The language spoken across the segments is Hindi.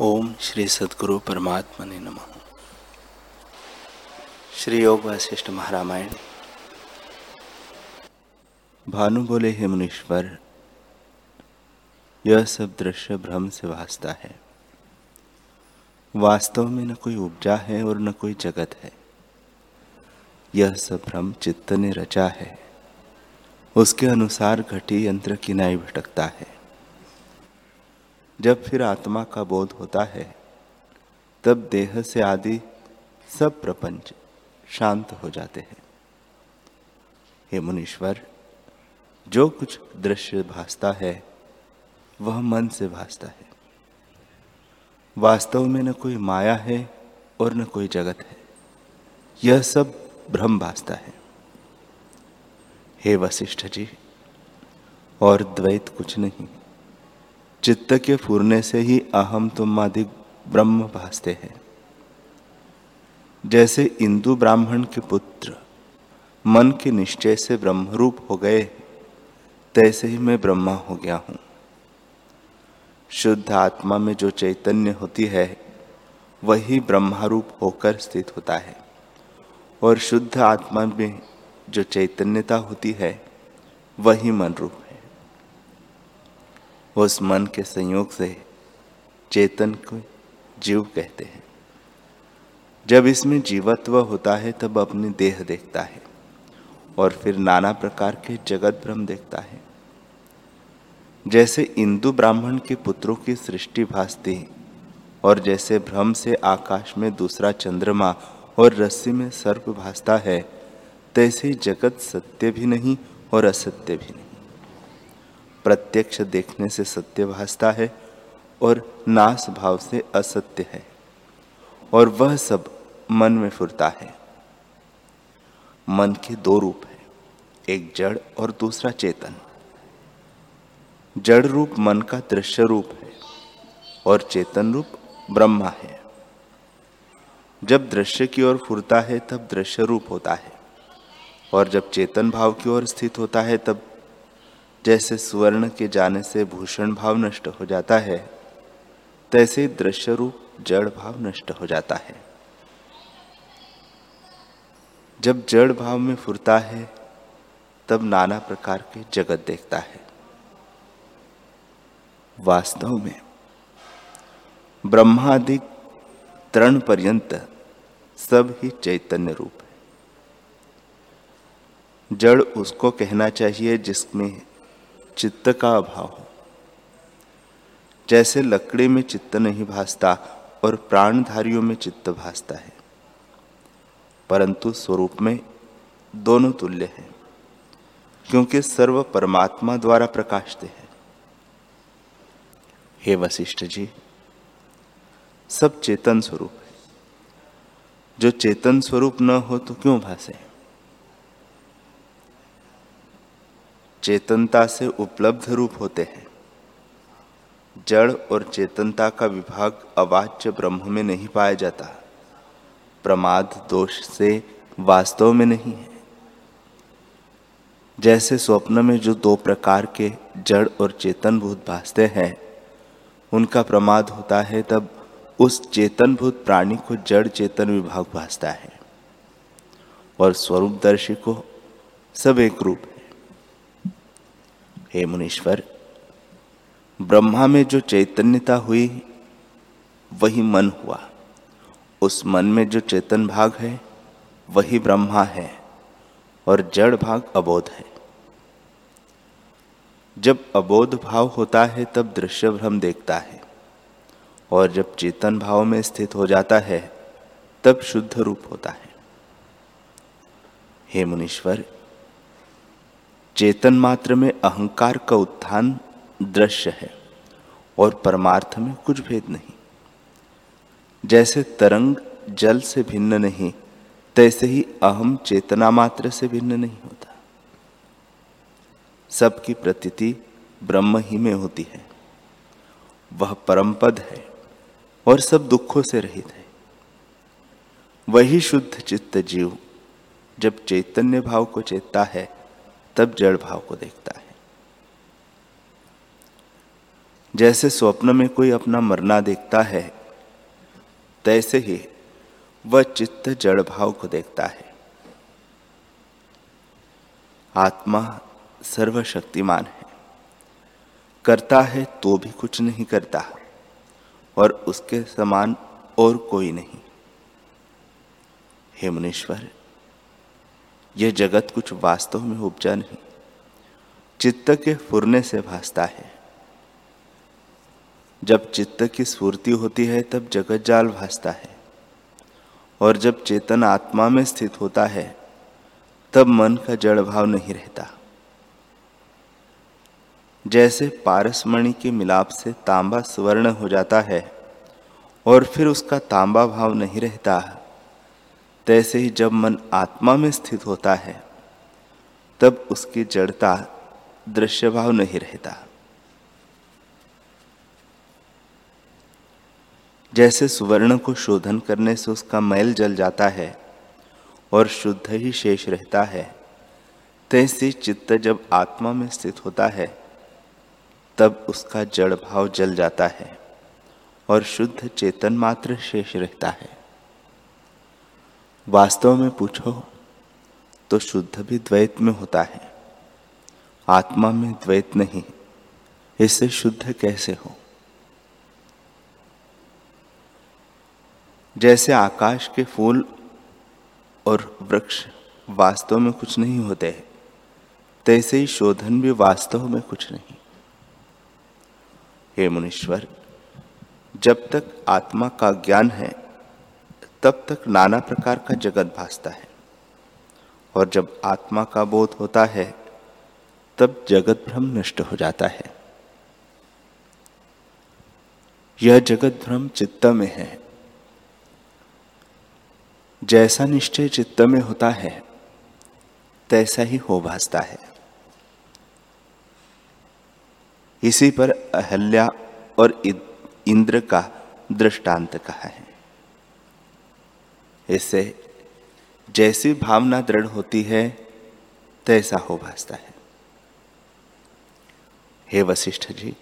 ओम श्री सदगुरु परमात्मा ने नम। श्री योग वशिष्ठ महारामायण। भानु बोले, हे मुनीश्वर, यह सब दृश्य भ्रम से वास्ता है। वास्तव में न कोई उपजा है और न कोई जगत है। यह सब भ्रम चित्त ने रचा है। उसके अनुसार घटी यंत्र किनाई भटकता है। जब फिर आत्मा का बोध होता है, तब देह से आदि सब प्रपंच शांत हो जाते हैं। हे मुनीश्वर, जो कुछ दृश्य भासता है, वह मन से भासता है। वास्तव में न कोई माया है और न कोई जगत है। यह सब भ्रम भासता है। हे वशिष्ठ जी, और द्वैत कुछ नहीं। चित्त के फूरने से ही अहम तुम आदि ब्रह्म भासते हैं। जैसे इंदु ब्राह्मण के पुत्र मन के निश्चय से ब्रह्मरूप हो गए तैसे ही मैं ब्रह्मा हो गया हूँ। शुद्ध आत्मा में जो चैतन्य होती है, वही ब्रह्मारूप होकर स्थित होता है। और शुद्ध आत्मा में जो चैतन्यता होती है, वही मन रूप उस मन के संयोग से चेतन को जीव कहते हैं। जब इसमें जीवत्व होता है, तब अपने देह देखता है और फिर नाना प्रकार के जगत भ्रम देखता है। जैसे इंदु ब्राह्मण के पुत्रों की सृष्टि भासती और जैसे भ्रम से आकाश में दूसरा चंद्रमा और रस्सी में सर्प भासता है, तैसे जगत सत्य भी नहीं और असत्य भी नहीं। प्रत्यक्ष देखने से सत्य भासता है और नाश भाव से असत्य है। और वह सब मन में फुरता है। मन के दो रूप है, एक जड़ और दूसरा चेतन। जड़ रूप मन का दृश्य रूप है और चेतन रूप ब्रह्मा है। जब दृश्य की ओर फुरता है, तब दृश्य रूप होता है। और जब चेतन भाव की ओर स्थित होता है, तब जैसे सुवर्ण के जाने से भूषण भाव नष्ट हो जाता है, तैसे दृश्य रूप जड़ भाव नष्ट हो जाता है। जब जड़ भाव में फुरता है, तब नाना प्रकार के जगत देखता है। वास्तव में ब्रह्मादिक तरण पर्यंत सब ही चैतन्य रूप है। जड़ उसको कहना चाहिए जिसमें चित्त का अभाव हो। जैसे लकड़ी में चित्त नहीं भासता और प्राणधारियों में चित्त भासता है, परंतु स्वरूप में दोनों तुल्य हैं, क्योंकि सर्व परमात्मा द्वारा प्रकाशते हैं। हे वशिष्ठ जी, सब चेतन स्वरूप है। जो चेतन स्वरूप न हो तो क्यों भासे? चेतनता से उपलब्ध रूप होते हैं। जड़ और चेतनता का विभाग अवाच्य ब्रह्म में नहीं पाया जाता। प्रमाद दोष से वास्तव में नहीं है। जैसे स्वप्न में जो दो प्रकार के जड़ और चेतन भूत भासते हैं, उनका प्रमाद होता है तब उस चेतन भूत प्राणी को जड़ चेतन विभाग भासता है। और स्वरूप दर्शी को सब एक रूप। हे मुनीश्वर, ब्रह्मा में जो चैतन्यता हुई, वही मन हुआ। उस मन में जो चेतन भाग है, वही ब्रह्मा है और जड़ भाग अबोध है। जब अबोध भाव होता है, तब दृश्य भ्रम देखता है और जब चेतन भाव में स्थित हो जाता है, तब शुद्ध रूप होता है। हे मुनीश्वर चेतन मात्र में अहंकार का उत्थान दृश्य है और परमार्थ में कुछ भेद नहीं। जैसे तरंग जल से भिन्न नहीं, तैसे ही अहम चेतना मात्र से भिन्न नहीं होता। सबकी प्रतीति ब्रह्म ही में होती है। वह परम पद है और सब दुखों से रहित है। वही शुद्ध चित्त जीव जब चैतन्य भाव को चेतता है तब जड़ भाव को देखता है। जैसे स्वप्न में कोई अपना मरना देखता है, तैसे ही वह चित्त जड़ भाव को देखता है। आत्मा सर्वशक्तिमान है। करता है तो भी कुछ नहीं करता और उसके समान और कोई नहीं। हे मुनीश्वर यह जगत कुछ वास्तव में उपजा नहीं, चित्त के फुरने से भासता है। जब चित्त की स्फूर्ति होती है, तब जगत जाल भासता है। और जब चेतन आत्मा में स्थित होता है, तब मन का जड़ भाव नहीं रहता। जैसे पारसमणि के मिलाप से तांबा स्वर्ण हो जाता है, और फिर उसका तांबा भाव नहीं रहता। तैसे ही जब मन आत्मा में स्थित होता है, तब उसकी जड़ता दृश्य भाव नहीं रहता। जैसे सुवर्ण को शोधन करने से उसका मैल जल जाता है और शुद्ध ही शेष रहता है, तैसे चित्त जब आत्मा में स्थित होता है, तब उसका जड़ भाव जल जाता है और शुद्ध चेतन मात्र शेष रहता है। वास्तव में पूछो तो शुद्ध भी द्वैत में होता है। आत्मा में द्वैत नहीं, इससे शुद्ध कैसे हो? जैसे आकाश के फूल और वृक्ष वास्तव में कुछ नहीं होते हैं, तैसे ही शोधन भी वास्तव में कुछ नहीं। हे मुनीश्वर, जब तक आत्मा का ज्ञान है तब तक नाना प्रकार का जगत भासता है। और जब आत्मा का बोध होता है, तब जगत भ्रम नष्ट हो जाता है। यह जगत भ्रम चित्त में है। जैसा निश्चय चित्त में होता है, तैसा ही हो भासता है। इसी पर अहल्या और इंद्र का दृष्टांत कहा है। इससे जैसी भावना दृढ़ होती है, तैसा हो भासता है। हे वशिष्ठ जी,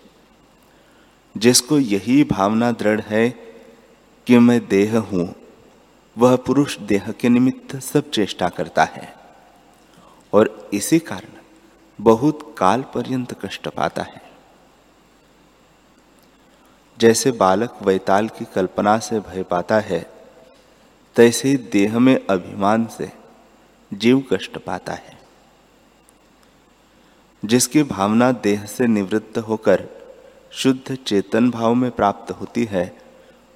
जिसको यही भावना दृढ़ है कि मैं देह हूँ, वह पुरुष देह के निमित्त सब चेष्टा करता है और इसी कारण बहुत काल पर्यंत कष्ट पाता है। जैसे बालक वैताल की कल्पना से भय पाता है तैसे ही देह में अभिमान से जीव कष्ट पाता है। जिसकी भावना देह से निवृत्त होकर शुद्ध चेतन भाव में प्राप्त होती है,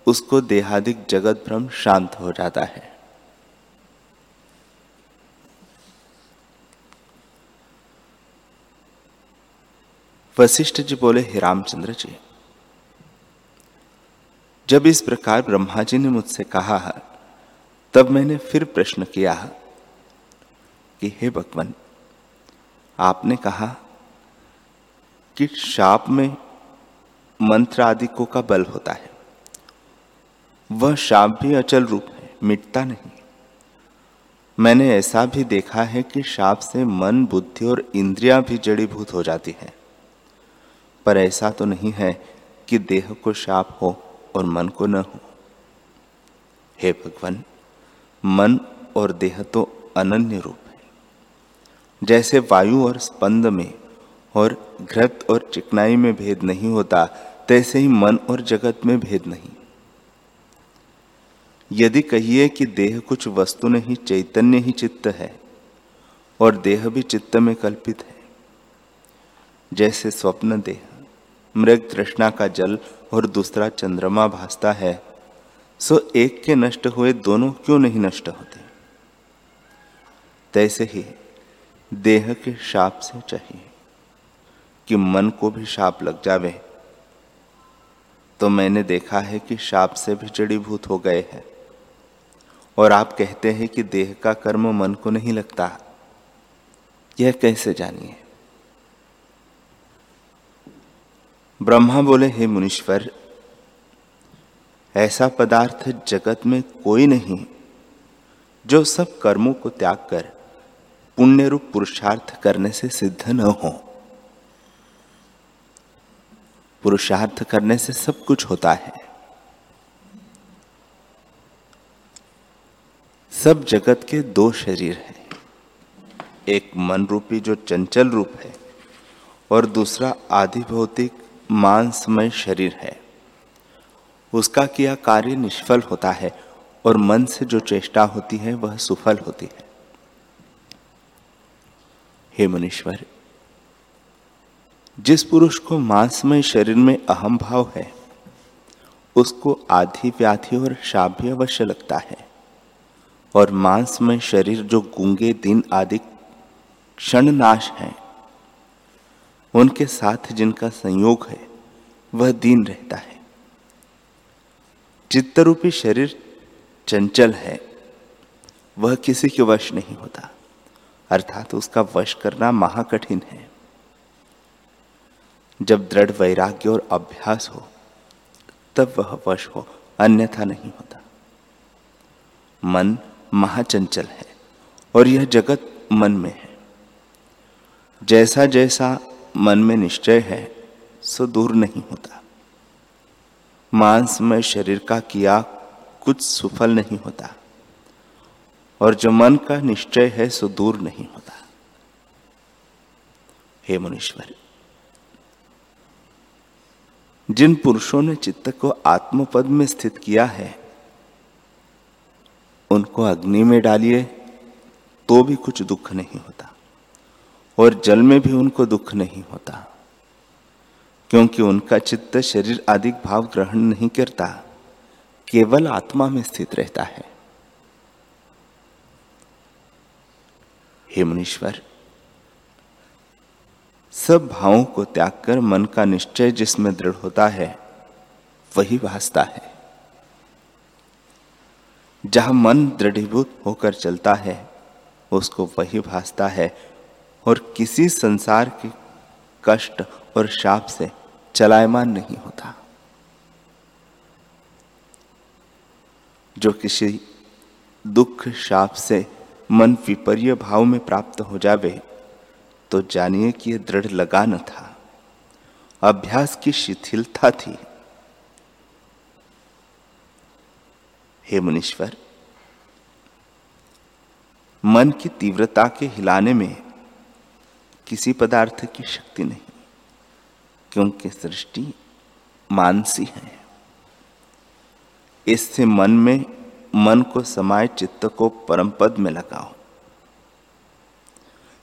उसको देहादिक जगत भ्रम शांत हो जाता है। वशिष्ठ जी बोले, हे रामचंद्र जी, जब इस प्रकार ब्रह्मा जी ने मुझसे कहा तब मैंने फिर प्रश्न किया कि, हे भगवान, आपने कहा कि शाप में मंत्र आदि को का बल होता है। वह शाप भी अचल रूप है, मिटता नहीं। मैंने ऐसा भी देखा है कि शाप से मन, बुद्धि और इंद्रियाँ भी जड़ीभूत हो जाती है। पर ऐसा तो नहीं है कि देह को शाप हो और मन को न हो। हे भगवान मन और देह तो अनन्य रूप है। जैसे वायु और स्पंद में और घृत और चिकनाई में भेद नहीं होता, तैसे ही मन और जगत में भेद नहीं। यदि कहिए कि देह कुछ वस्तु नहीं, चैतन्य ही चित्त है और देह भी चित्त में कल्पित है। जैसे स्वप्न देह, मृग तृष्णा का जल और दूसरा चंद्रमा भासता है सो एक के नष्ट हुए दोनों क्यों नहीं नष्ट होते? तैसे ही देह के शाप से चाहिए कि मन को भी शाप लग जावे। तो मैंने देखा है कि शाप से भी जड़ीभूत हो गए हैं। और आप कहते हैं कि देह का कर्म मन को नहीं लगता। यह कैसे जानिए? ब्रह्मा बोले, हे मुनीश्वर ऐसा पदार्थ जगत में कोई नहीं जो सब कर्मों को त्याग कर पुण्य रूप पुरुषार्थ करने से सिद्ध न हो। पुरुषार्थ करने से सब कुछ होता है। सब जगत के दो शरीर हैं। एक मन रूपी जो चंचल रूप है और दूसरा आधि भौतिक मांसमय शरीर है। उसका किया कार्य निष्फल होता है और मन से जो चेष्टा होती है, वह सुफल होती है। हे मनीश्वर, जिस पुरुष को मांसमय शरीर में अहम भाव है, उसको आधी व्याधि और शाभ्य अवश्य लगता है और मांसमय शरीर जो गूँगे दिन आदि क्षण नाश है, उनके साथ जिनका संयोग है, वह दीन रहता है। चित्तरूपी शरीर चंचल है, वह किसी के वश नहीं होता, अर्थात तो उसका वश करना महाकठिन है। जब दृढ़ वैराग्य और अभ्यास हो, तब वह वश हो, अन्यथा नहीं होता। मन महाचंचल है और यह जगत मन में है। जैसा जैसा मन में निश्चय है, सो दूर नहीं होता। मांस में शरीर का किया कुछ सुफल नहीं होता। और जो मन का निश्चय है, सो दूर नहीं होता। हे मुनीश्वर, जिन पुरुषों ने चित्त को आत्मपद में स्थित किया है, उनको अग्नि में डालिए तो भी कुछ दुख नहीं होता। और जल में भी उनको दुख नहीं होता। क्योंकि उनका चित्त शरीर आदि भाव ग्रहण नहीं करता, केवल आत्मा में स्थित रहता है। हे मुनीश्वर, सब भावों को त्याग कर मन का निश्चय जिसमें दृढ़ होता है, वही भासता है। जहाँ मन दृढ़ीभूत होकर चलता है, उसको वही भासता है और किसी संसार के कष्ट और शाप से चलायमान नहीं होता। जो किसी दुख, शाप से मन विपर्य भाव में प्राप्त हो जावे तो जानिए कि यह दृढ़ लगा न था। अभ्यास की शिथिलता थी। हे मुनीश्वर, मन की तीव्रता के हिलाने में किसी पदार्थ की शक्ति नहीं। क्योंकि सृष्टि मानसी है। इससे मन में, मन को समाये चित्त को परम पद में लगाओ।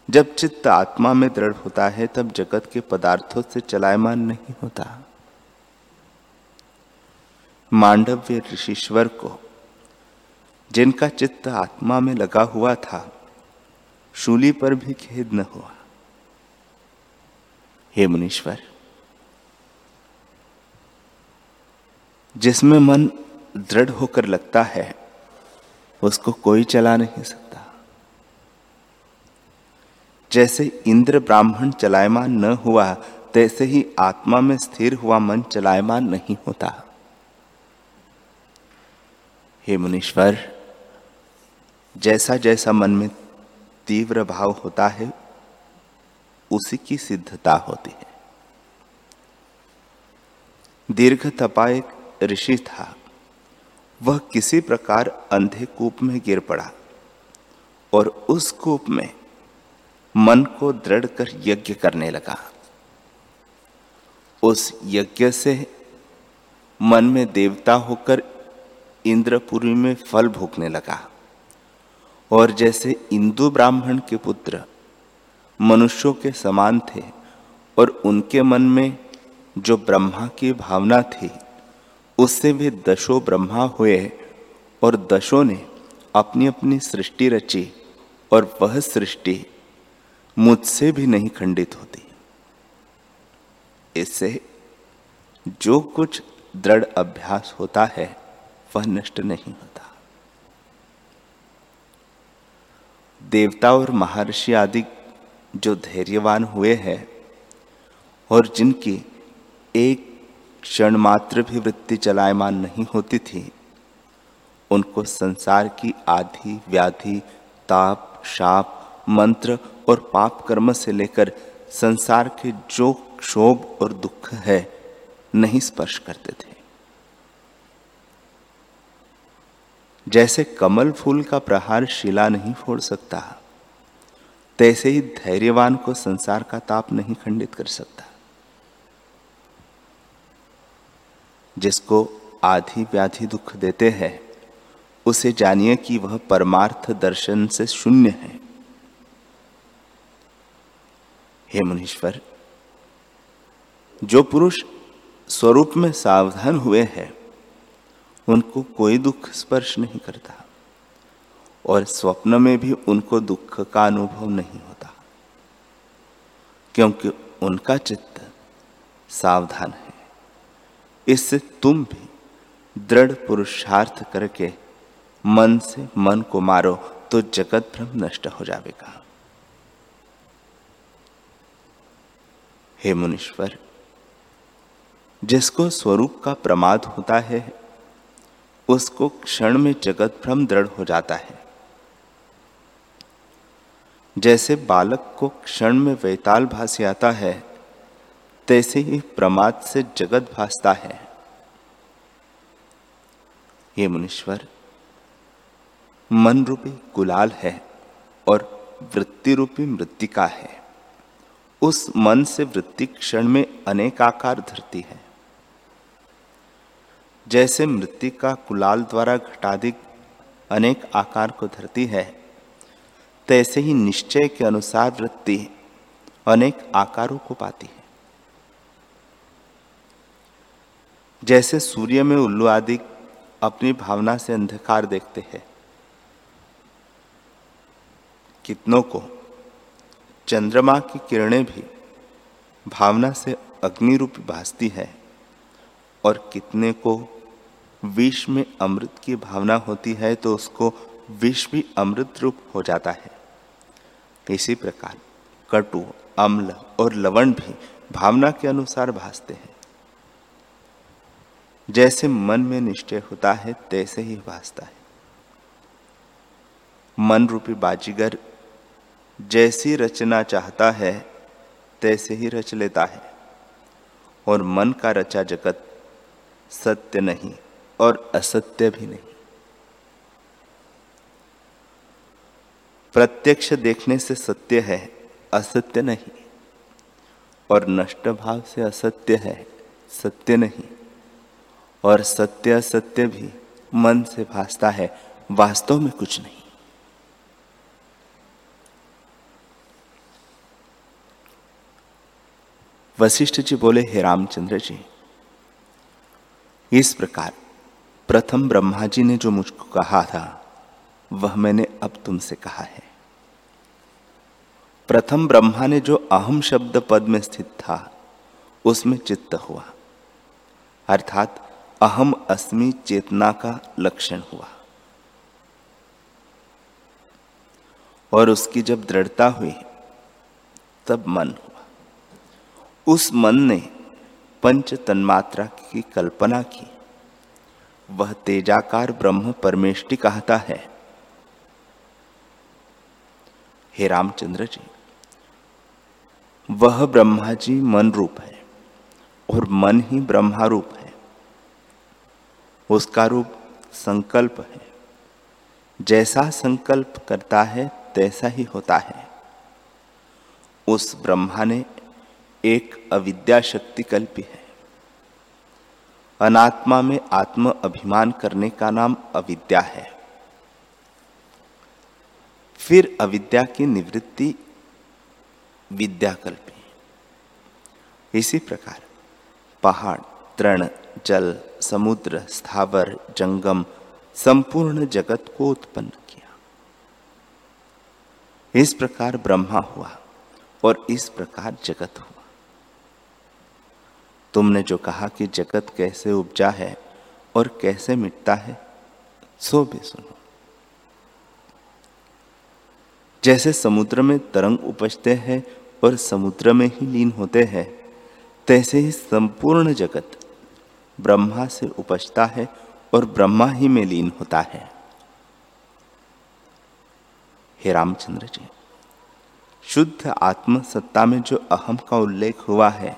जब चित्त आत्मा में दृढ़ होता है, तब जगत के पदार्थों से चलायमान नहीं होता। मांडव्य ऋषिश्वर को, जिनका चित्त आत्मा में लगा हुआ था, शूली पर भी खेद न हुआ। हे मुनीश्वर जिसमें मन दृढ़ होकर लगता है, उसको कोई चला नहीं सकता। जैसे इंद्र ब्राह्मण चलायमान न हुआ, तैसे ही आत्मा में स्थिर हुआ मन चलायमान नहीं होता। हे मुनीश्वर जैसा जैसा मन में तीव्र भाव होता है, उसी की सिद्धता होती है। दीर्घ तपा एक ऋषि था। वह किसी प्रकार अंधे कूप में गिर पड़ा और उस कूप में मन को दृढ़ कर यज्ञ करने लगा। उस यज्ञ से मन में देवता होकर इंद्रपुरी में फल भोगने लगा और जैसे इंदु ब्राह्मण के पुत्र मनुष्यों के समान थे और उनके मन में जो ब्रह्मा की भावना थी उससे वे दशो ब्रह्मा हुए और दशों ने अपनी अपनी सृष्टि रची और वह सृष्टि मुझसे भी नहीं खंडित होती। इससे जो कुछ दृढ़ अभ्यास होता है, वह नष्ट नहीं होता। देवता और महर्षि आदि जो धैर्यवान हुए हैं और जिनकी एक क्षण मात्र भी वृत्ति चलायमान नहीं होती थी। उनको संसार की आधि, व्याधि, ताप, शाप, मंत्र और पाप कर्म से लेकर संसार के जो क्षोभ और दुख है, नहीं स्पर्श करते थे। जैसे कमल फूल का प्रहार शिला नहीं फोड़ सकता, तैसे ही धैर्यवान को संसार का ताप नहीं खंडित कर सकता। जिसको आधी व्याधि दुख देते हैं, उसे जानिए कि वह परमार्थ दर्शन से शून्य है। हे मुनीश्वर, जो पुरुष स्वरूप में सावधान हुए हैं, उनको कोई दुख स्पर्श नहीं करता, और स्वप्न में भी उनको दुख का अनुभव नहीं होता, क्योंकि उनका चित्त सावधान है। इससे तुम भी दृढ़ पुरुषार्थ करके मन से मन को मारो तो जगत भ्रम नष्ट हो जाएगा हे मुनीश्वर, जिसको स्वरूप का प्रमाद होता है, उसको क्षण में जगत भ्रम दृढ़ हो जाता है। जैसे बालक को क्षण में वैताल भासी आता है तैसे ही प्रमाद से जगत भासता है। ये मुनीश्वर मन रूपी गुलाल है और वृत्ति रूपी मृतिका है। उस मन से वृत्ति क्षण में अनेक आकार धरती है। जैसे मृतिका कुलाल द्वारा घटाधिक अनेक आकार को धरती है, तैसे ही निश्चय के अनुसार वृत्ति अनेक आकारों को पाती है। जैसे सूर्य में उल्लू आदि अपनी भावना से अंधकार देखते हैं। कितनों को चंद्रमा की किरणें भी भावना से अग्नि रूप भासती है और कितने को विष में अमृत की भावना होती है तो उसको विष भी अमृत रूप हो जाता है। इसी प्रकार कटु, अम्ल और लवण भी भावना के अनुसार भासते हैं। जैसे मन में निश्चय होता है, तैसे ही भासता है। मन रूपी बाजीगर जैसी रचना चाहता है, तैसे ही रच लेता है। और मन का रचा जगत सत्य नहीं और असत्य भी नहीं। प्रत्यक्ष देखने से सत्य है, असत्य नहीं। और नष्ट भाव से असत्य है, सत्य नहीं। और सत्य असत्य भी मन से भासता है, वास्तव में कुछ नहीं। वशिष्ठ जी बोले, हे रामचंद्र जी, इस प्रकार प्रथम ब्रह्मा जी ने जो मुझको कहा था, वह मैंने अब तुमसे कहा है। प्रथम ब्रह्मा ने जो अहम शब्द पद में स्थित था, उसमें चित्त हुआ। अर्थात अहम अस्मि चेतना का लक्षण हुआ। और उसकी जब दृढ़ता हुई, तब मन हुआ। उस मन ने पंच तन्मात्रा की कल्पना की। वह तेजाकार ब्रह्म परमेष्टि कहता है, हे रामचंद्र जी, वह ब्रह्मा जी मन रूप है और मन ही ब्रह्मा रूप है। उसका रूप संकल्प है। जैसा संकल्प करता है, तैसा ही होता है। उस ब्रह्मा ने एक अविद्या शक्ति कल्पी है। अनात्मा में आत्म अभिमान करने का नाम अविद्या है। फिर अविद्या की निवृत्ति विद्या कल्पी इसी प्रकार पहाड़, तृण जल, समुद्र, स्थावर, जंगम, संपूर्ण जगत को उत्पन्न किया। इस प्रकार ब्रह्मा हुआ और इस प्रकार जगत हुआ। तुमने जो कहा कि जगत कैसे उपजा है और कैसे मिटता है, सो भी सुनो। जैसे समुद्र में तरंग उपजते हैं और समुद्र में ही लीन होते हैं, तैसे ही संपूर्ण जगत ब्रह्मा से उपजता है और ब्रह्मा ही में लीन होता है। हे रामचंद्र जी, शुद्ध आत्म सत्ता में जो अहम का उल्लेख हुआ है,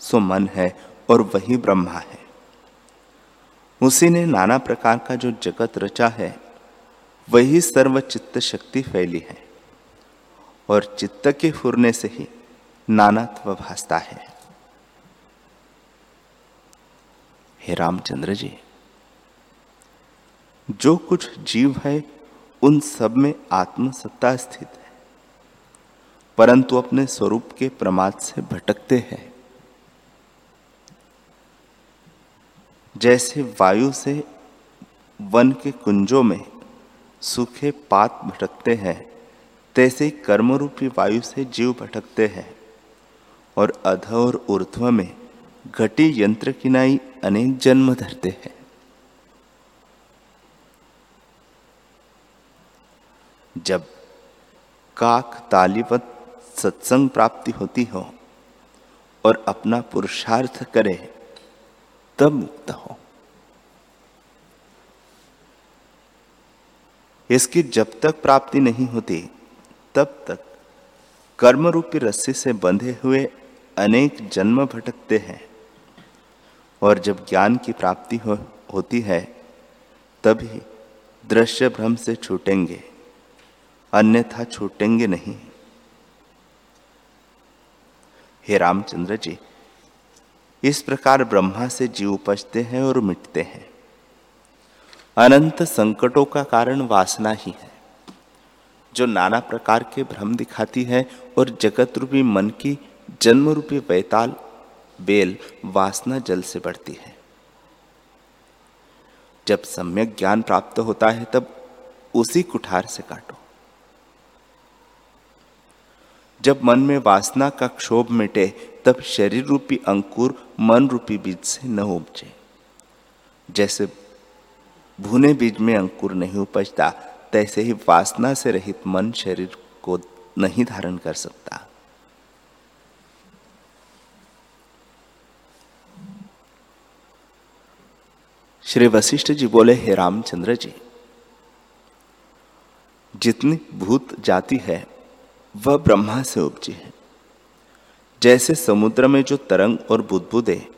सो मन है और वही ब्रह्मा है। उसी ने नाना प्रकार का जो जगत रचा है, वही सर्व चित्त शक्ति फैली है और चित्त के फुरने से ही नानात्व भासता है। हे रामचंद्र जी, जो कुछ जीव है, उन सब में आत्मसत्ता स्थित है, परंतु अपने स्वरूप के प्रमाद से भटकते हैं। जैसे वायु से वन के कुंजों में सूखे पात भटकते हैं, तैसे कर्मरूपी वायु से जीव भटकते हैं, और अध और ऊर्ध्व में घटी यंत्र किनाई अनेक जन्म धरते हैं। जब काक तालिवत सत्संग प्राप्ति होती हो और अपना पुरुषार्थ करे, तब मुक्त हो। इसकी जब तक प्राप्ति नहीं होती, तब तक कर्म रूपी रस्सी से बंधे हुए अनेक जन्म भटकते हैं। और जब ज्ञान की प्राप्ति हो, होती है तभी दृश्य भ्रम से छूटेंगे अन्यथा छूटेंगे नहीं। हे रामचंद्र जी इस प्रकार ब्रह्मा से जीव उपजते हैं और मिटते हैं। अनंत संकटों का कारण वासना ही है जो नाना प्रकार के भ्रम दिखाती है और जगत रूपी मन की जन्म रूपी वैताल बेल वासना जल से बढ़ती है। जब सम्यक ज्ञान प्राप्त होता है, तब उसी कुठार से काटो। जब मन में वासना का क्षोभ मिटे, तब शरीर रूपी अंकुर मन रूपी बीज से न उपजे। जैसे भुने बीज में अंकुर नहीं उपजता, तैसे ही वासना से रहित मन शरीर को नहीं धारण कर सकता। श्री वशिष्ठ जी बोले, हे रामचंद्र जी, जितनी भूत जाति है, वह ब्रह्मा से उपजी है। जैसे समुद्र में जो तरंग और बुदबुदे,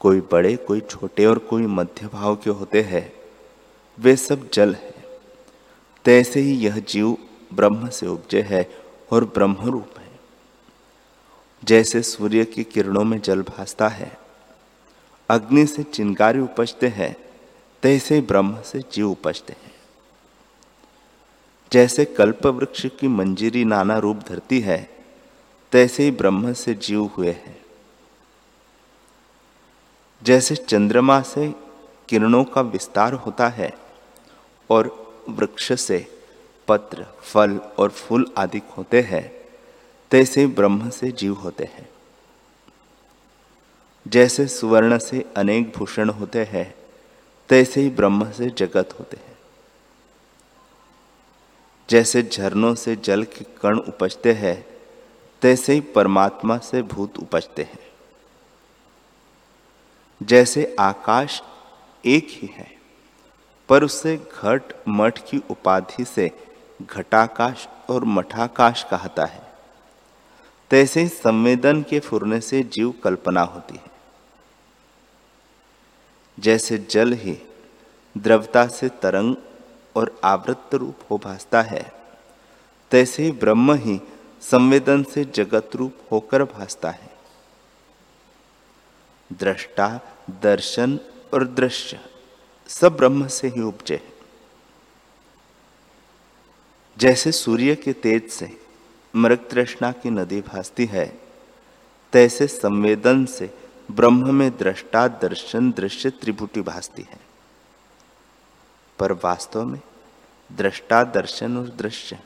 कोई बड़े, कोई छोटे और कोई मध्य भाव के होते हैं, वे सब जल है। तैसे ही यह जीव ब्रह्म से उपजे है और ब्रह्म रूप है। जैसे सूर्य की किरणों में जल भासता है अग्नि से चिंगारी उपजते हैं तैसे ब्रह्म से जीव उपजते हैं। जैसे कल्प वृक्ष की मंजीरी नाना रूप धरती है तैसे ही ब्रह्म से जीव हुए हैं। जैसे चंद्रमा से किरणों का विस्तार होता है और वृक्ष से पत्र, फल और फूल आदि होते हैं तैसे ब्रह्म से जीव होते हैं। जैसे सुवर्ण से अनेक भूषण होते हैं, तैसे ही ब्रह्म से जगत होते हैं। जैसे झरनों से जल के कण उपजते हैं, तैसे ही परमात्मा से भूत उपजते हैं। जैसे आकाश एक ही है, पर उसे घट मठ की उपाधि से घटाकाश और मठाकाश कहता है। तैसे संवेदन के फुरने से जीव कल्पना होती है। जैसे जल ही द्रवता से तरंग और आवृत्त रूप हो भासता है, तैसे ही ब्रह्म ही संवेदन से जगत रूप होकर भासता है। दृष्टा, दर्शन और दृश्य सब ब्रह्म से ही उपजे जैसे सूर्य के तेज से मृग तृष्णा की नदी भासती है, तैसे संवेदन से ब्रह्म में दृष्टा दर्शन दृश्य त्रिभुटी भासती है। पर वास्तव में दृष्टा दर्शन और दृश्य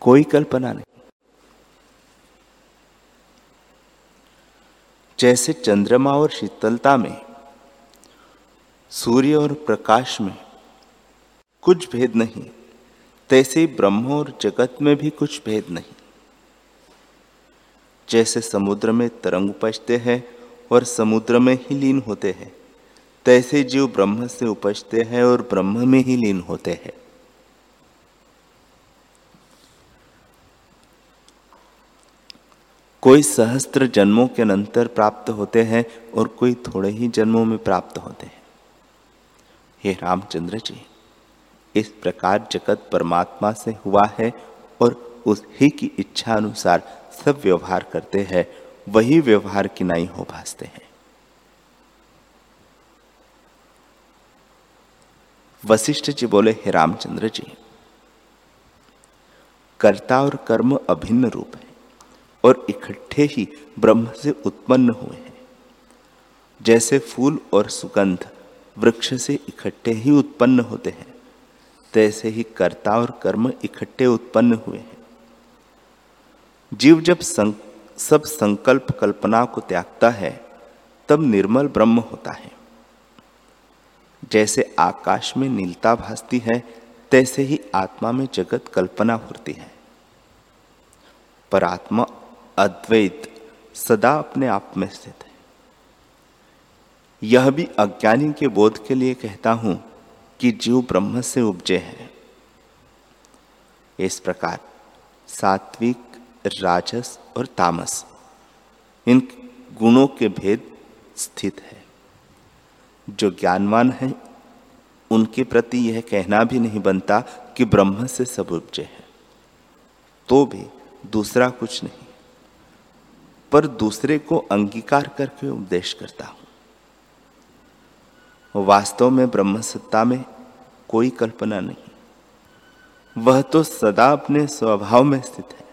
कोई कल्पना नहीं। जैसे चंद्रमा और शीतलता में, सूर्य और प्रकाश में कुछ भेद नहीं, तैसे ब्रह्म और जगत में भी कुछ भेद नहीं। जैसे समुद्र में तरंग उपजते हैं और समुद्र में ही लीन होते हैं। तैसे जीव ब्रह्म से उपजते हैं और ब्रह्म में ही लीन होते हैं। कोई सहस्त्र जन्मों के अंतर प्राप्त होते हैं और कोई थोड़े ही जन्मों में प्राप्त होते हैं। हे रामचंद्र जी, इस प्रकार जगत परमात्मा से हुआ है और उस ही की इच्छा अनुसार सब व्यवहार करते हैं वही व्यवहार की नाई हो भासते हैं। वशिष्ठ जी बोले, हे रामचंद्र जी, कर्ता और कर्म अभिन्न रूप है और इकट्ठे ही ब्रह्म से उत्पन्न हुए हैं। जैसे फूल और सुगंध वृक्ष से इकट्ठे ही उत्पन्न होते हैं, तैसे ही कर्ता और कर्म इकट्ठे उत्पन्न हुए हैं। जीव जब सब संकल्प कल्पना को त्यागता है, तब निर्मल ब्रह्म होता है। जैसे आकाश में नीलता भासती है, तैसे ही आत्मा में जगत कल्पना होती है। पर आत्मा अद्वैत सदा अपने आप में स्थित है। यह भी अज्ञानी के बोध के लिए कहता हूँ कि जीव ब्रह्म से उपजे है। इस प्रकार सात्विक, राजस और तामस, इन गुणों के भेद स्थित है। जो ज्ञानवान है, उनके प्रति यह कहना भी नहीं बनता कि ब्रह्म से सब उपजे है। तो भी दूसरा कुछ नहीं, पर दूसरे को अंगीकार करके उपदेश करता हूँ। वास्तव में ब्रह्म सत्ता में कोई कल्पना नहीं। वह तो सदा अपने स्वभाव में स्थित है।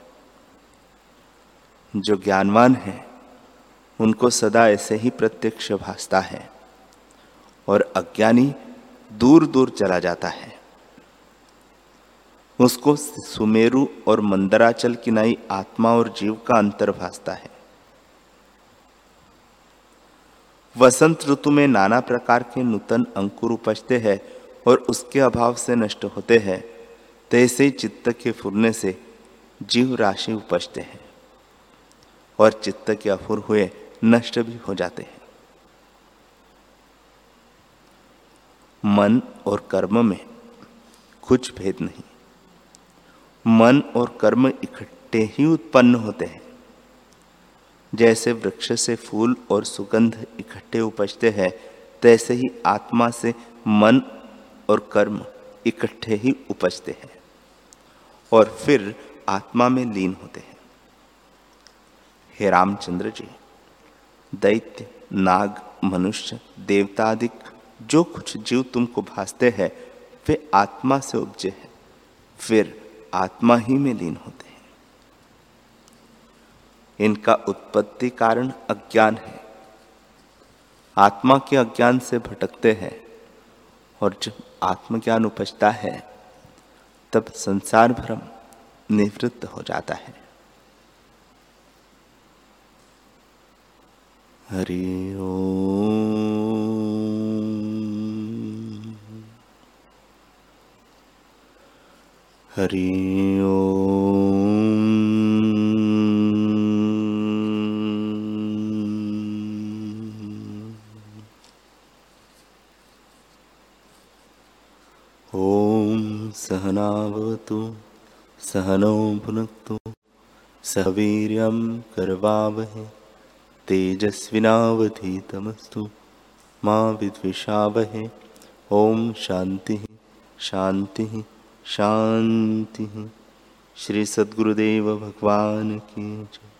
जो ज्ञानवान है, उनको सदा ऐसे ही प्रत्यक्ष भासता है और अज्ञानी दूर दूर चला जाता है। उसको सुमेरु और मंदराचल की नाई आत्मा और जीव का अंतर भासता है। वसंत ऋतु में नाना प्रकार के नूतन अंकुर उपजते हैं और उसके अभाव से नष्ट होते हैं तैसे ही चित्त के फुरने से जीव राशि उपजते हैं। और चित्त के अफुर हुए नष्ट भी हो जाते हैं। मन और कर्म में कुछ भेद नहीं। मन और कर्म इकट्ठे ही उत्पन्न होते हैं। जैसे वृक्ष से फूल और सुगंध इकट्ठे उपजते हैं, तैसे ही आत्मा से मन और कर्म इकट्ठे ही उपजते हैं और फिर आत्मा में लीन होते हैं। हे रामचंद्र जी, दैत्य, नाग, मनुष्य देवता आदि जो कुछ जीव तुमको भासते हैं, वे आत्मा से उपजे हैं, फिर आत्मा ही में लीन होते हैं। इनका उत्पत्ति कारण अज्ञान है। आत्मा के अज्ञान से भटकते हैं, और जब आत्मज्ञान उपजता है, तब संसार भ्रम निवृत्त हो जाता है। हरि हरि ॐ सहनावतु सहनौ भुनक्तु सह करवावहे। तेजस्विनावधीतमस्तु। माँ विद्विषावहे। ओम शांति शांति शांति श्री सद्गुरुदेव भगवान की जय।